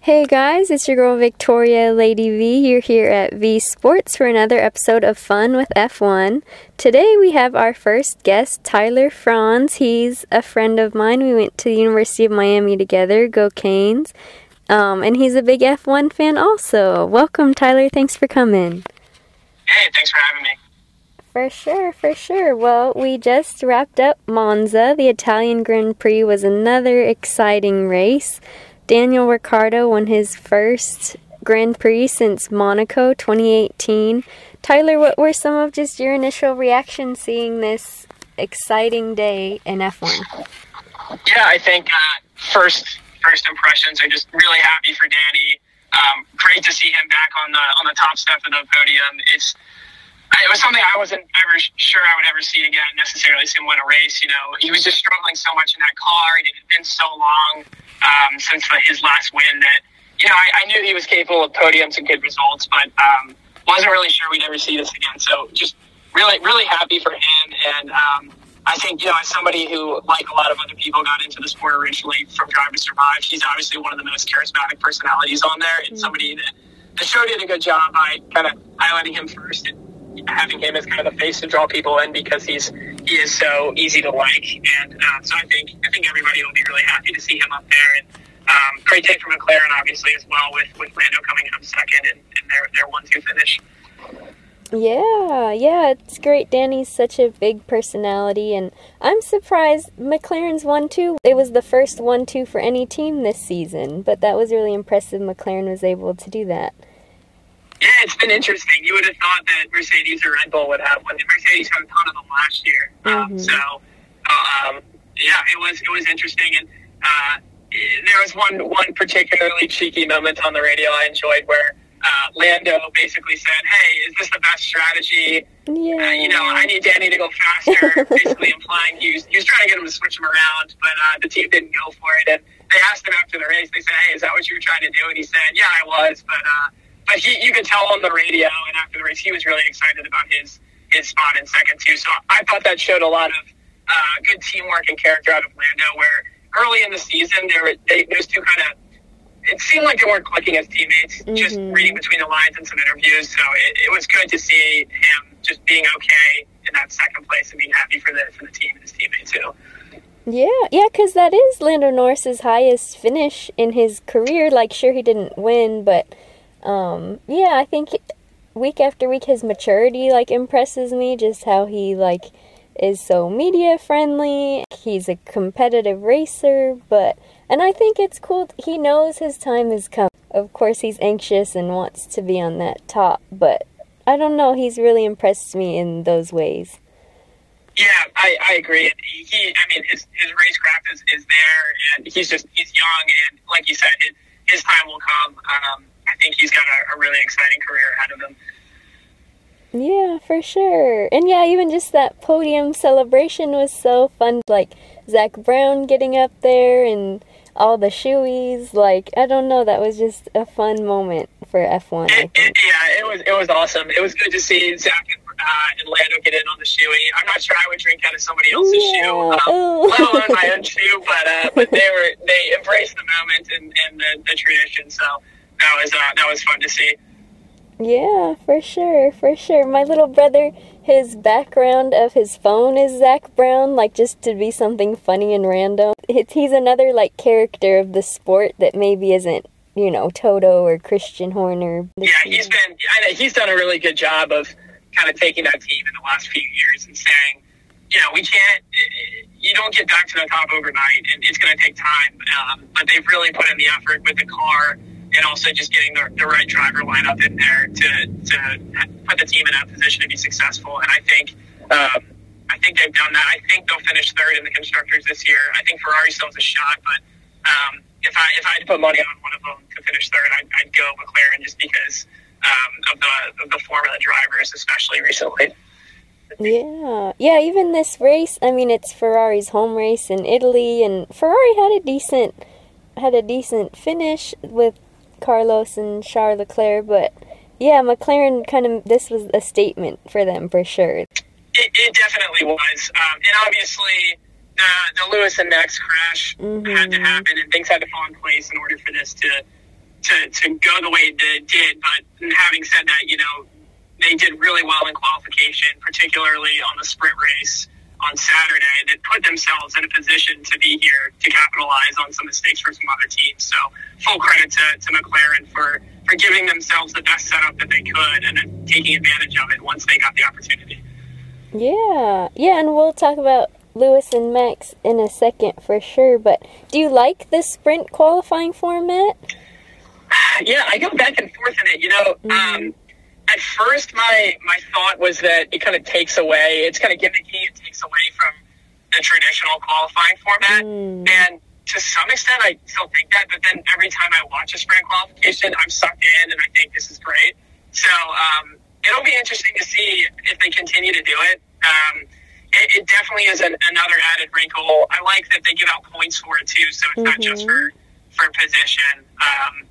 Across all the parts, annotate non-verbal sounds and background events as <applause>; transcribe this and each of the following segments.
Hey guys, it's your girl Victoria Lady V. You're here at V Sports for another episode of Fun with F1. Today we have our first guest, Tyler Franz. He's a friend of mine. We went to the University of Miami together. Go Canes. Um, and he's a big F1 fan also. Welcome, Tyler. Thanks for coming. Hey, thanks for having me. For sure, for sure. Well, we just wrapped up Monza. The Italian Grand Prix was another exciting race. Daniel Ricciardo won his first Grand Prix since Monaco 2018. Tyler, what were some of just your initial reactions seeing this exciting day in F1? Yeah, I think uh, first first impressions are just really happy for Danny. Um, great to see him back on the on the top step of the podium. It's it was something I wasn't ever sure I would ever see again necessarily see him win a race. You know, he was just struggling so much in that car, and it had been so long um, since the, his last win that you know I, I knew he was capable of podiums and good results, but um, wasn't really sure we'd ever see this again. So just really, really happy for him, and um, I think you know as somebody who, like a lot of other people, got into the sport originally from Drive to Survive, he's obviously one of the most charismatic personalities on there, and somebody that the show did a good job by kind of highlighting him first. And, having him as kind of the face to draw people in because he's he is so easy to like, and uh, so I think I think everybody will be really happy to see him up there. And um, great day for McLaren, obviously as well, with with Lando coming up second and, and their their one two finish. Yeah, yeah, it's great. Danny's such a big personality, and I'm surprised McLaren's 1 2. It was the first 1 2 for any team this season, but that was really impressive. McLaren was able to do that. Yeah, it's been interesting. You would have thought that Mercedes or Red Bull would have one. Mercedes had a ton of them last year. Um, Mhm. so, um, yeah, it was it was interesting, and uh, there was one one particularly cheeky moment on the radio I enjoyed where uh, Lando basically said, "Hey, is this the best strategy? Yeah. Uh, you know, I need Danny to go faster." <laughs> basically implying he was, he was trying to get him to switch him around, but uh, the team didn't go for it. And they asked him after the race. They said, "Hey, is that what you were trying to do?" And he said, "Yeah, I was, but." Uh, but he, you could tell on the radio and after the race, he was really excited about his his spot in second too. So I thought that showed a lot of uh, good teamwork and character out of Lando. Where early in the season, there were they, those two kind of it seemed like they weren't clicking as teammates. Just Mhm. reading between the lines in some interviews, so it, it was good to see him just being okay in that second place and being happy for the for the team and his teammates too. Yeah, yeah, because that is Lando Norris's highest finish in his career. Like, sure, he didn't win, but um, yeah, I think week after week his maturity like impresses me. Just how he like is so media friendly. He's a competitive racer, but and I think it's cool. He knows his time has come. Of course, he's anxious and wants to be on that top, but I don't know. He's really impressed me in those ways. Yeah, I, I agree. He, I mean, his his racecraft is, is there, and he's just he's young, and like you said, his, his time will come. Um, I think he's got a, a really exciting career ahead of him. Yeah, for sure. And yeah, even just that podium celebration was so fun. Like Zak Brown getting up there and all the shoeys. Like, I don't know, that was just a fun moment for F1. It, it, yeah, it was it was awesome. It was good to see Zak and, uh, and Lando get in on the shoey. I'm not sure I would drink out of somebody else's Yeah. shoe, um, Ooh. <laughs> let alone my own shoe. But uh, but they were they embraced the moment and, and the, the tradition. So that was uh, that was fun to see. Yeah, for sure, for sure. My little brother, his background of his phone is Zak Brown, like just to be something funny and random. It's, he's another like character of the sport that maybe isn't, you know, Toto or Christian Horner. Yeah, he's been. I know he's done a really good job of kind of taking that team in the last few years and saying, you know, we can't. You don't get back to the top overnight, and it's going to take time. Um, but they've really put in the effort with the car and also just getting the, the right driver lineup in there to to put the team in a position to be successful. And I think. Um, I think they've done that. I think they'll finish third in the constructors this year. I think Ferrari still has a shot, but um, if I if I had to put money on one of them to finish third, I'd, I'd go McLaren just because um, of the of the form of the drivers, especially recently. Yeah, yeah. Even this race, I mean, it's Ferrari's home race in Italy, and Ferrari had a decent had a decent finish with Carlos and Charles Leclerc, but yeah, McLaren kind of this was a statement for them for sure. It, it definitely was, um, and obviously the the Lewis and Max crash Mhm. had to happen, and things had to fall in place in order for this to to, to go the way it did. But having said that, you know, they did really well in qualification, particularly on the sprint race on Saturday that put themselves in a position to be here to capitalize on some mistakes from some other teams. So full credit to, to McLaren for, for giving themselves the best setup that they could and then taking advantage of it once they got the opportunity. Yeah, yeah, and we'll talk about Lewis and Max in a second for sure. But do you like the sprint qualifying format? Yeah, I go back and forth in it. You know, mm-hmm. um, at first my my thought was that it kind of takes away. It's kind of gimmicky. It takes away from the traditional qualifying format, mm. and to some extent, I still think that. But then every time I watch a sprint qualification, I'm sucked in, and I think this is great. So um, it'll be interesting to see if they continue to do it. Um, it, it, definitely is an, another added wrinkle. I like that they give out points for it too, so it's mm-hmm. not just mm-hmm. for for position. Um,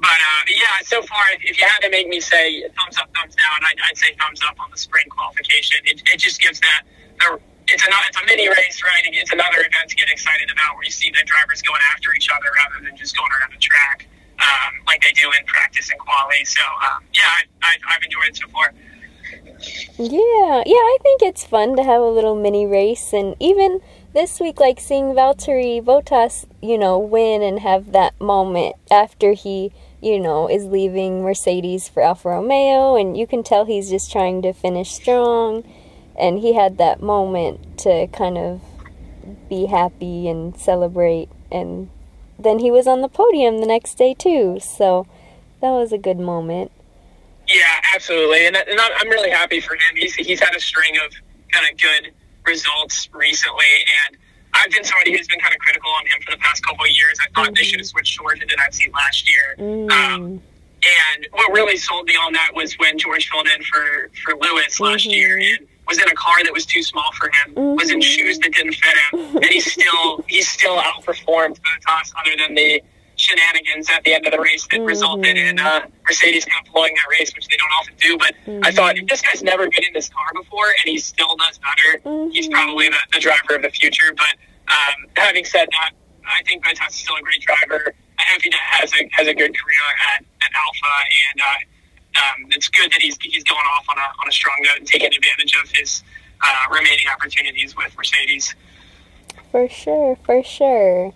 but uh, yeah, so far, if you had to make me say thumbs up, thumbs down, I'd, I'd say thumbs up on the sprint qualification. It, it just gives that the, it's a it's a mini race, right? It's another event to get excited about, where you see the drivers going after each other rather than just going around the track um, like they do in practice and quality. So um, yeah, I, I've enjoyed it so far. Yeah, yeah, I think it's fun to have a little mini race, and even this week, like seeing Valtteri Bottas, you know, win and have that moment after he you know, is leaving Mercedes for Alfa Romeo, and you can tell he's just trying to finish strong. And he had that moment to kind of be happy and celebrate. And then he was on the podium the next day, too. So that was a good moment. Yeah, absolutely. And, and I'm really happy for him. He's, he's had a string of kind of good results recently. And I've been somebody who's been kind of critical on him for the past couple of years. I thought mm-hmm. they should have switched George into that seat last year. Mm. Um, and what really sold me on that was when George filled in for, for Lewis mm-hmm. last year and was in a car that was too small for him, mm-hmm. was in shoes that didn't fit him, and he still he still outperformed Bottas other than the shenanigans at the end of the race that mm-hmm. resulted in uh, Mercedes kind of blowing that race, which they don't often do. But mm-hmm. I thought if this guy's never been in this car before and he still does better, mm-hmm. he's probably the, the, driver of the future. But um, having said that, I think Bottas is still a great driver. I hope he has a has a good career at, at Alfa, and uh, um, it's good that he's he's going off on a on a strong note and taking advantage of his uh, remaining opportunities with Mercedes. For sure, for sure.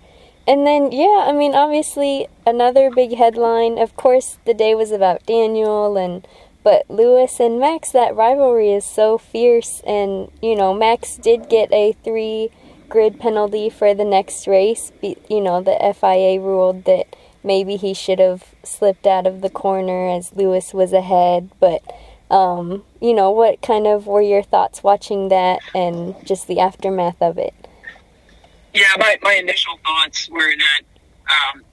And then, yeah, I mean, obviously, another big headline. Of course, the day was about Daniel, and but Lewis and Max, that rivalry is so fierce. And you know, Max did get a three grid penalty for the next race. You know, the FIA ruled that maybe he should have slipped out of the corner as Lewis was ahead, but. Um, you know, what kind of were your thoughts watching that and just the aftermath of it? Yeah, my, my initial thoughts were that um,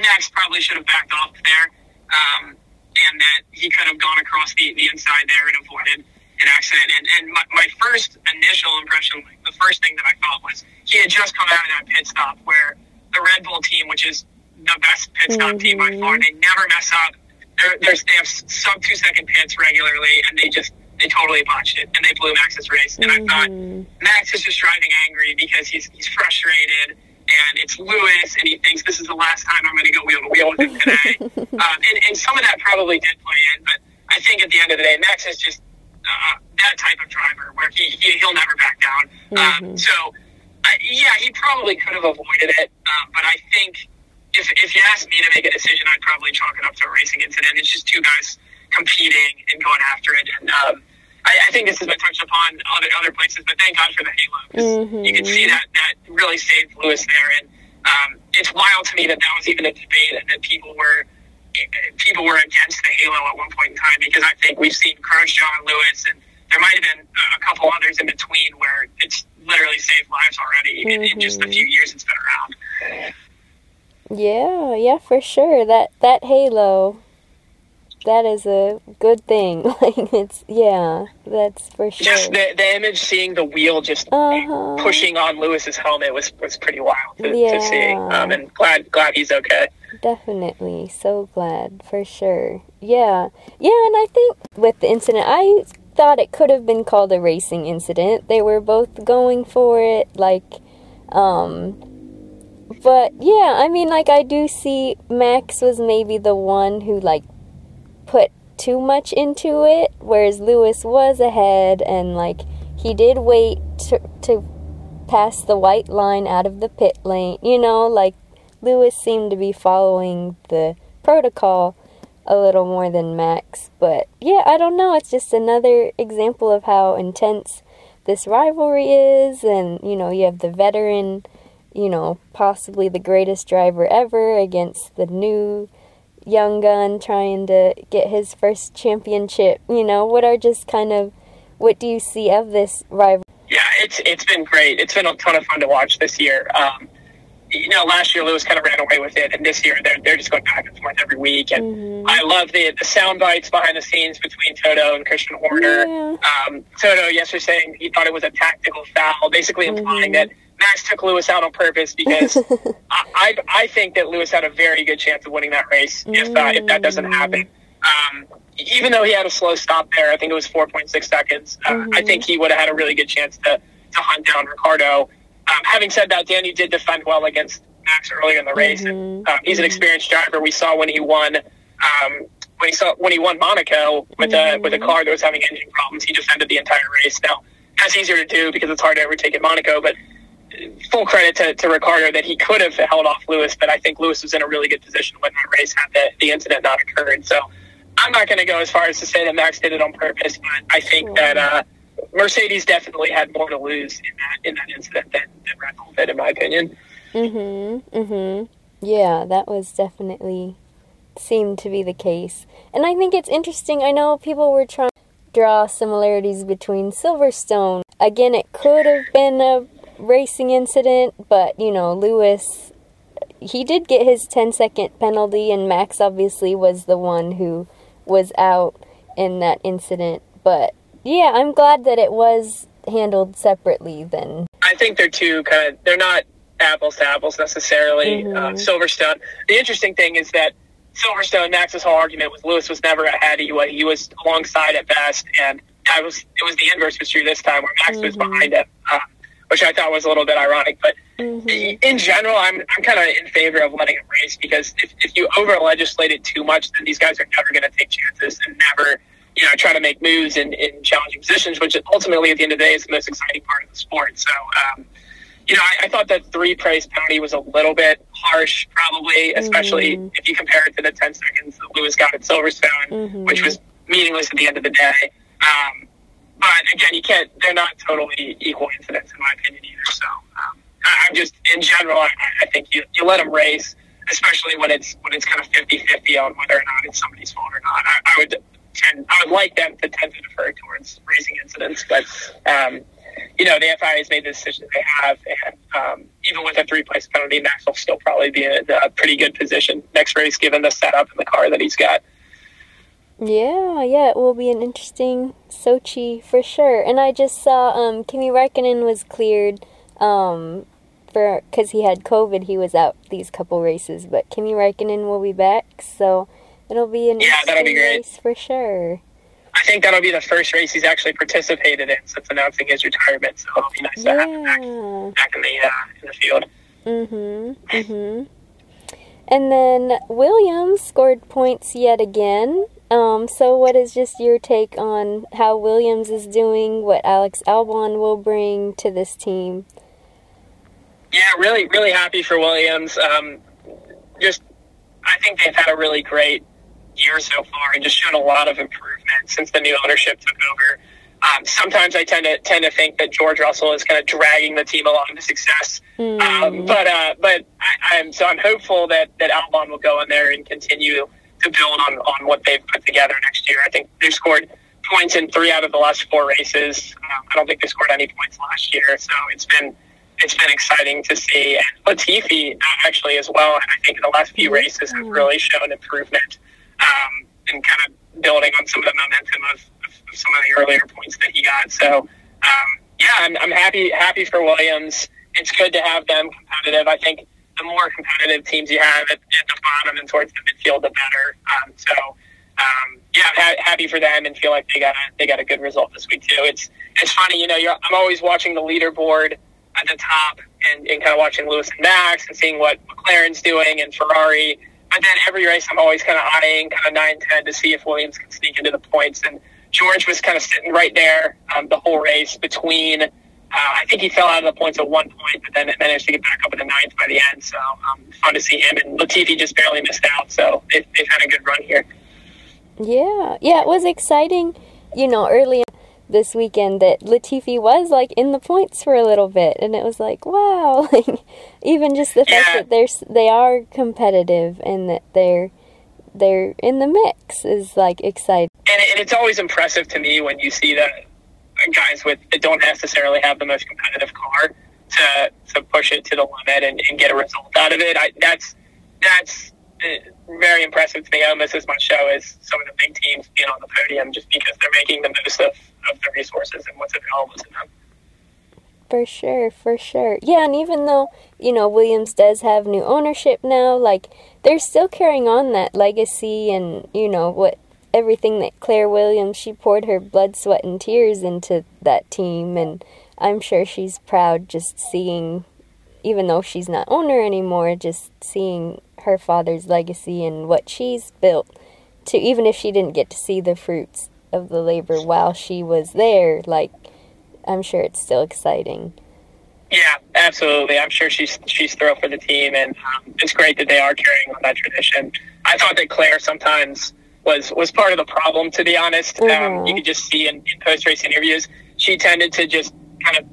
Max probably should have backed off there, um, and that he could have gone across the, the inside there and avoided an accident. And, and my, my first initial impression, like the first thing that I thought was he had just come out of that pit stop where the Red Bull team, which is the best pit stop mm-hmm. team by far, they never mess up. They're, they're, they have sub two second pits regularly, and they just they totally botched it and they blew Max's race. And mm-hmm. I thought. Max is just driving angry because he's he's frustrated and it's Lewis and he thinks this is the last time I'm going to go wheel to wheel with him today. <laughs> um, and, and some of that probably did play in, but I think at the end of the day, Max is just uh, that type of driver where he, he will never back down. Um, mm-hmm. Um, so uh, yeah, he probably could have avoided it, um, but I think. If, if you asked me to make a decision, I'd probably chalk it up to a racing incident. It's just two guys competing and going after it. And um, I, I, think this has been touched upon other other places, but thank God for the halo. Mm-hmm. You can see that that really saved Lewis there, and um, it's wild to me that that was even a debate and that people were people were against the halo at one point in time because I think we've seen Grosjean, Lewis, and there might have been a couple others in between where it's literally saved lives already mm-hmm. in, in just the few years it's been around. Yeah, yeah, for sure. That that halo that is a good thing. <laughs> like it's yeah, that's for sure. Just the, the image seeing the wheel just uh-huh. pushing on Lewis's helmet was was pretty wild to, yeah. to see. Um, and glad glad he's okay. Definitely, so glad for sure. Yeah, yeah, and I think with the incident, I thought it could have been called a racing incident. They were both going for it, like, um, but yeah, I mean, like I do see Max was maybe the one who like put too much into it, whereas Lewis was ahead and like he did wait to, to pass the white line out of the pit lane. You know, like Lewis seemed to be following the protocol a little more than Max. But yeah, I don't know. It's just another example of how intense this rivalry is. And, you know, you have the veteran, you know, possibly the greatest driver ever against the new young gun trying to get his first championship. You know, what are just kind of what do you see of this rivalry? Yeah, it's it's been great. It's been a ton of fun to watch this year. Um, you know, last year Lewis kind of ran away with it, and this year they're they're just going back and forth every week. And mm-hmm. I love the the sound bites behind the scenes between Toto and Christian Horner. Yeah. Um, Toto yesterday saying he thought it was a tactical foul, basically implying mm-hmm. that Max took Lewis out on purpose because <laughs> I, I, I think that Lewis had a very good chance of winning that race if uh, if that doesn't happen. Um, even though he had a slow stop there, I think it was 4.6 seconds. Uh, mm-hmm. I think he would have had a really good chance to to hunt down Ricciardo. Um, having said that, Danny did defend well against Max earlier in the race. Mm-hmm. And, um, he's an experienced driver. We saw when he won. Um, when he saw when he won Monaco with mm-hmm. a with a car that was having engine problems, he defended the entire race. Now that's easier to do because it's hard to overtake in Monaco, but full credit to, to Ricciardo that he could have held off Lewis, but I think Lewis was in a really good position when that race had the, the incident not occurred. So I'm not going to go as far as to say that Max did it on purpose, but I think that uh, Mercedes definitely had more to lose in that in that incident than, than Red Bull did, in my opinion. Mhm. Mhm. Yeah, that was definitely seemed to be the case, and I think it's interesting. I know people were trying to draw similarities between Silverstone. Again, it could have been a racing incident, but you know, Lewis he did get his 10 second penalty and Max obviously was the one who was out in that incident, but yeah, I'm glad that it was handled separately then. I think they're two kind of, they're not apples to apples necessarily. Mm-hmm. Uh, Silverstone. The interesting thing is that Silverstone, Max's whole argument was Lewis was never ahead. He was, he was alongside at best, and I was it was the inverse was true this time, where Max mm-hmm. was behind him, uh, which I thought was a little bit ironic. But mm-hmm. in general, I'm I'm kind of in favor of letting it race because if, if you over legislate it too much, then these guys are never going to take chances and never you know, try to make moves in, in challenging positions, which ultimately at the end of the day is the most exciting part of the sport. So, um, you know, I, I, thought that three place penalty was a little bit harsh, probably, especially mm-hmm. if you compare it to the 10 seconds that Lewis got at Silverstone, mm-hmm. which was meaningless at the end of the day. Um, but again, you can't, they're not totally equal incidents in my opinion either. So, um, I, am just, in general, I, I think you, you let them race, especially when it's, when it's kind of 50 50 on whether or not it's somebody's fault or not. I, I would, tend, I would like them to tend to defer towards racing incidents, but um, you know the FIA has made the decision they have, and um, even with a three-place penalty, Max will still probably be in a pretty good position next race, given the setup and the car that he's got. Yeah, yeah, it will be an interesting Sochi for sure. And I just saw um, Kimi Räikkönen was cleared um, for because he had COVID. He was out these couple races, but Kimi Räikkönen will be back. So It'll be an yeah, that'll be great race for sure. I think that'll be the first race he's actually participated in since announcing his retirement. So it'll be nice yeah. to have him back, back in the uh, in the field. Mhm. Mhm. And then Williams scored points yet again. Um, so what is just your take on how Williams is doing? What Alex Albon will bring to this team? Yeah, really, really happy for Williams. Um, just, I think they've had a really great year so far and just shown a lot of improvement since the new ownership took over. Um, sometimes I tend to tend to think that George Russell is kind of dragging the team along to success, mm. um, but uh, but I, am so I'm hopeful that that Albon will go in there and continue to build on on what they've put together next year. I think they've scored points in three out of the last four races. Um, I don't think they scored any points last year, so it's been it's been exciting to see. And Latifi actually as well. I think in the last few races have really shown improvement um, and kind of building on some of the momentum of, of, of, some of the earlier points that he got. So, um, yeah, I'm, I'm happy happy for Williams. It's good to have them competitive. I think the more competitive teams you have at, at the bottom and towards the midfield, the better. Um, so, um, yeah, ha- happy for them and feel like they got a, they got a good result this week too. It's it's funny, you know. I'm always watching the leaderboard at the top, and, and kind of watching Lewis and Max and seeing what McLaren's doing and Ferrari. But then every race, I'm always kind of eyeing kind of 9 10 to see if Williams can sneak into the points. And George was kind of sitting right there um, the whole race between. Uh, I think he fell out of the points at one point, but then it managed to get back up in the ninth by the end. So um, fun to see him. And Latifi just barely missed out. So they've, they've had a good run here. Yeah, yeah, it was exciting. You know, early this weekend that Latifi was like in the points for a little bit, and it was like, wow, <laughs> like even just the fact Yeah. that they're they are competitive and that they're they're in the mix is like exciting. and, and it's always impressive to me when you see that guys with that don't necessarily have the most competitive car to to push it to the limit and, and get a result out of it. I, that's that's uh, very impressive to me, almost as much so as some of the big teams being on the podium, just because they're making the most of, of the resources and what's available to them. For sure, for sure. Yeah, and even though, you know, Williams does have new ownership now, like they're still carrying on that legacy and, you know, what everything that Claire Williams, she poured her blood, sweat and tears into that team and I'm sure she's proud just seeing even though she's not owner anymore, just seeing her father's legacy and what she's built to even if she didn't get to see the fruits of the labor while she was there, like I'm sure it's still exciting. Yeah, absolutely. I'm sure she's she's thrilled for the team, and um, it's great that they are carrying on that tradition. I thought that Claire sometimes was was part of the problem, to be honest. Um, Mhm. you could just see in, in post race interviews, she tended to just kind of.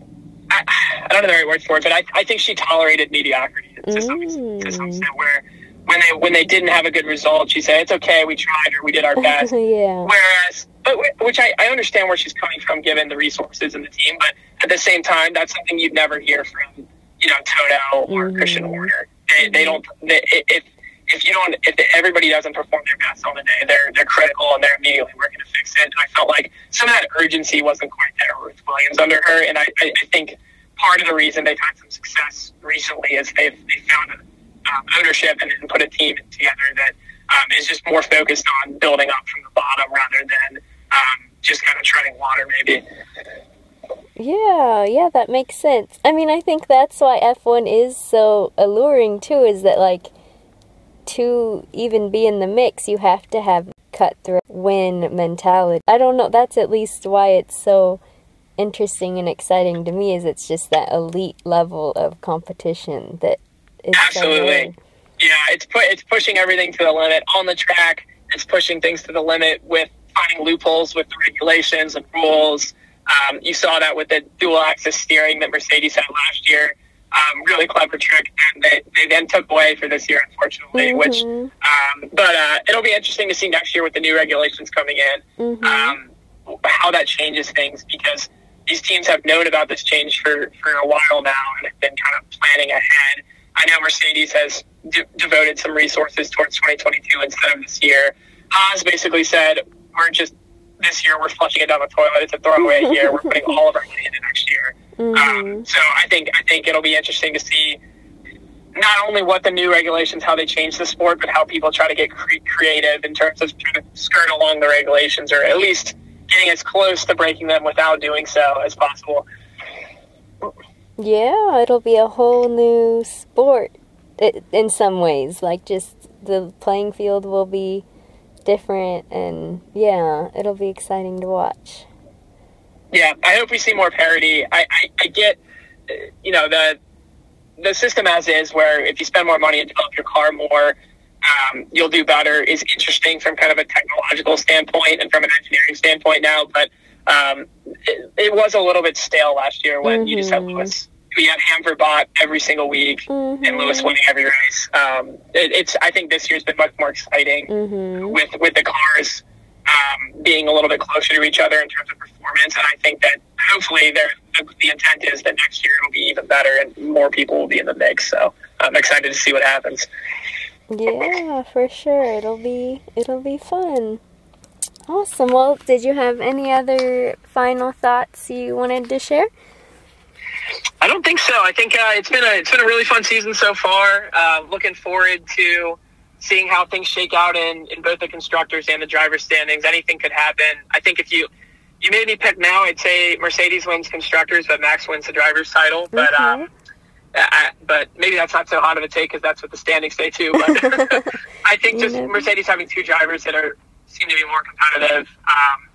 I, I don't know the right word for it, but I, I think she tolerated mediocrity to some, to some Mm. extent. Where when they when they didn't have a good result, she said, "It's okay, we tried or we did our <laughs> best." yeah. Whereas, but which I, I understand where she's coming from, given the resources in the team, but at the same time, that's something you'd never hear from, you know, Toto or Mhm. Christian Horner. They, they don't. They, if if you don't, if everybody doesn't perform their best on the day, they're they're critical and they're immediately working to fix it. And I felt like some of that urgency wasn't quite there with Williams under her, and I, I, I think part of the reason they've had some success recently is they've they found um, ownership and, and put a team together that um, is just more focused on building up from the bottom rather than um, just kind of treading water, maybe. Yeah, yeah, that makes sense. I mean, I think that's why F1 is so alluring too, is that like to even be in the mix, you have to have cutthroat win mentality. I don't know, that's at least why it's so interesting and exciting to me is it's just that elite level of competition that is so Absolutely. Yeah, it's put it's pushing everything to the limit on the track. It's pushing things to the limit with finding loopholes with the regulations and rules. Um, you saw that with the dual axis steering that Mercedes had last year. Um, really clever trick, and they, they then took away for this year, unfortunately. Which, Mhm. um, but uh, it'll be interesting to see next year with the new regulations coming in. Mhm. um, how that changes things because these teams have known about this change for, for a while now and have been kind of planning ahead. I know Mercedes has de- devoted some resources towards 2022 instead of this year. Haas basically said, we're just, this year we're flushing it down the toilet. It's a throwaway year. We're putting all of our money into next year. Mhm. Um, so I think I think it'll be interesting to see not only what the new regulations, how they change the sport, but how people try to get cre- creative in terms of trying to skirt along the regulations, or at least getting as close to breaking them without doing so as possible. Yeah, it'll be a whole new sport in some ways. Like, just the playing field will be different, and yeah, it'll be exciting to watch. Yeah, I hope we see more parity. I, I, I get, you know, the the system as is, where if you spend more money and develop your car more, um, you'll do better. Is interesting from kind of a technological standpoint and from an engineering standpoint now, but um, it, it was a little bit stale last year when you just had Mhm. Lewis. We had Hamper bot every single week and Lewis winning every race. Um, it, it's I think this year's been much more exciting Mhm. with with the cars um, being a little bit closer to each other in terms of performance. And I think that hopefully the, the intent is that next year it'll be even better and more people will be in the mix. So I'm excited to see what happens. Yeah, for sure. It'll be it'll be fun. Awesome. Well, did you have any other final thoughts you wanted to share? I don't think so. I think uh, it's been a it's been a really fun season so far. Uh, looking forward to seeing how things shake out in, in both the constructors and the drivers standings. Anything could happen. I think if you you made me pick now, I'd say Mercedes wins constructors, but Max wins the drivers title. But Okay. um, I, but maybe that's not so hot of a take because that's what the standings say too. But <laughs> I think just Mercedes having two drivers that are seem to be more competitive um,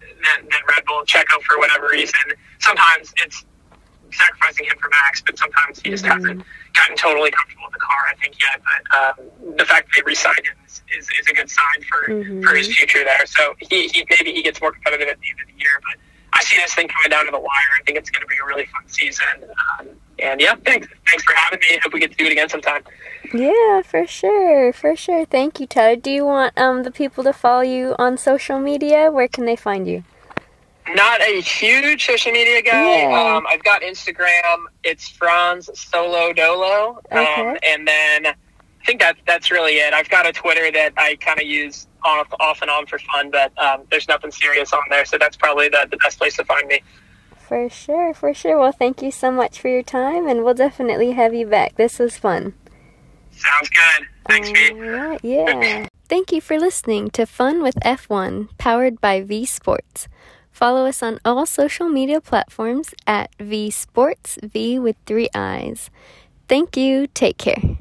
than, than Red Bull, Checo for whatever reason. Sometimes it's sacrificing him for Max, but sometimes he just mm-hmm. hasn't gotten totally comfortable with the car. I think yet, but um, the fact that they re-signed him is, is, is a good sign for mm-hmm. for his future there. So he, he maybe he gets more competitive at the end of the year, but I see this thing coming down to the wire. I think it's going to be a really fun season. Um, and yeah, thanks. Thanks for having me. Hope we get to do it again sometime. Yeah, for sure, for sure. Thank you, Tyler. Do you want um the people to follow you on social media? Where can they find you? Not a huge social media guy. Yeah. Um, I've got Instagram. It's Franz Solo Dolo. Um, and then I think that that's really it. I've got a Twitter that I kind of use off, off and on for fun, but um, there's nothing serious on there, so that's probably the, the best place to find me. For sure, for sure. Well, thank you so much for your time, and we'll definitely have you back. This was fun. Sounds good. Thanks, All right, yeah. thank you for listening to Fun with F1, powered by V Sports. Follow us on all social media platforms at V Sports, V with three eyes. Thank you. Take care.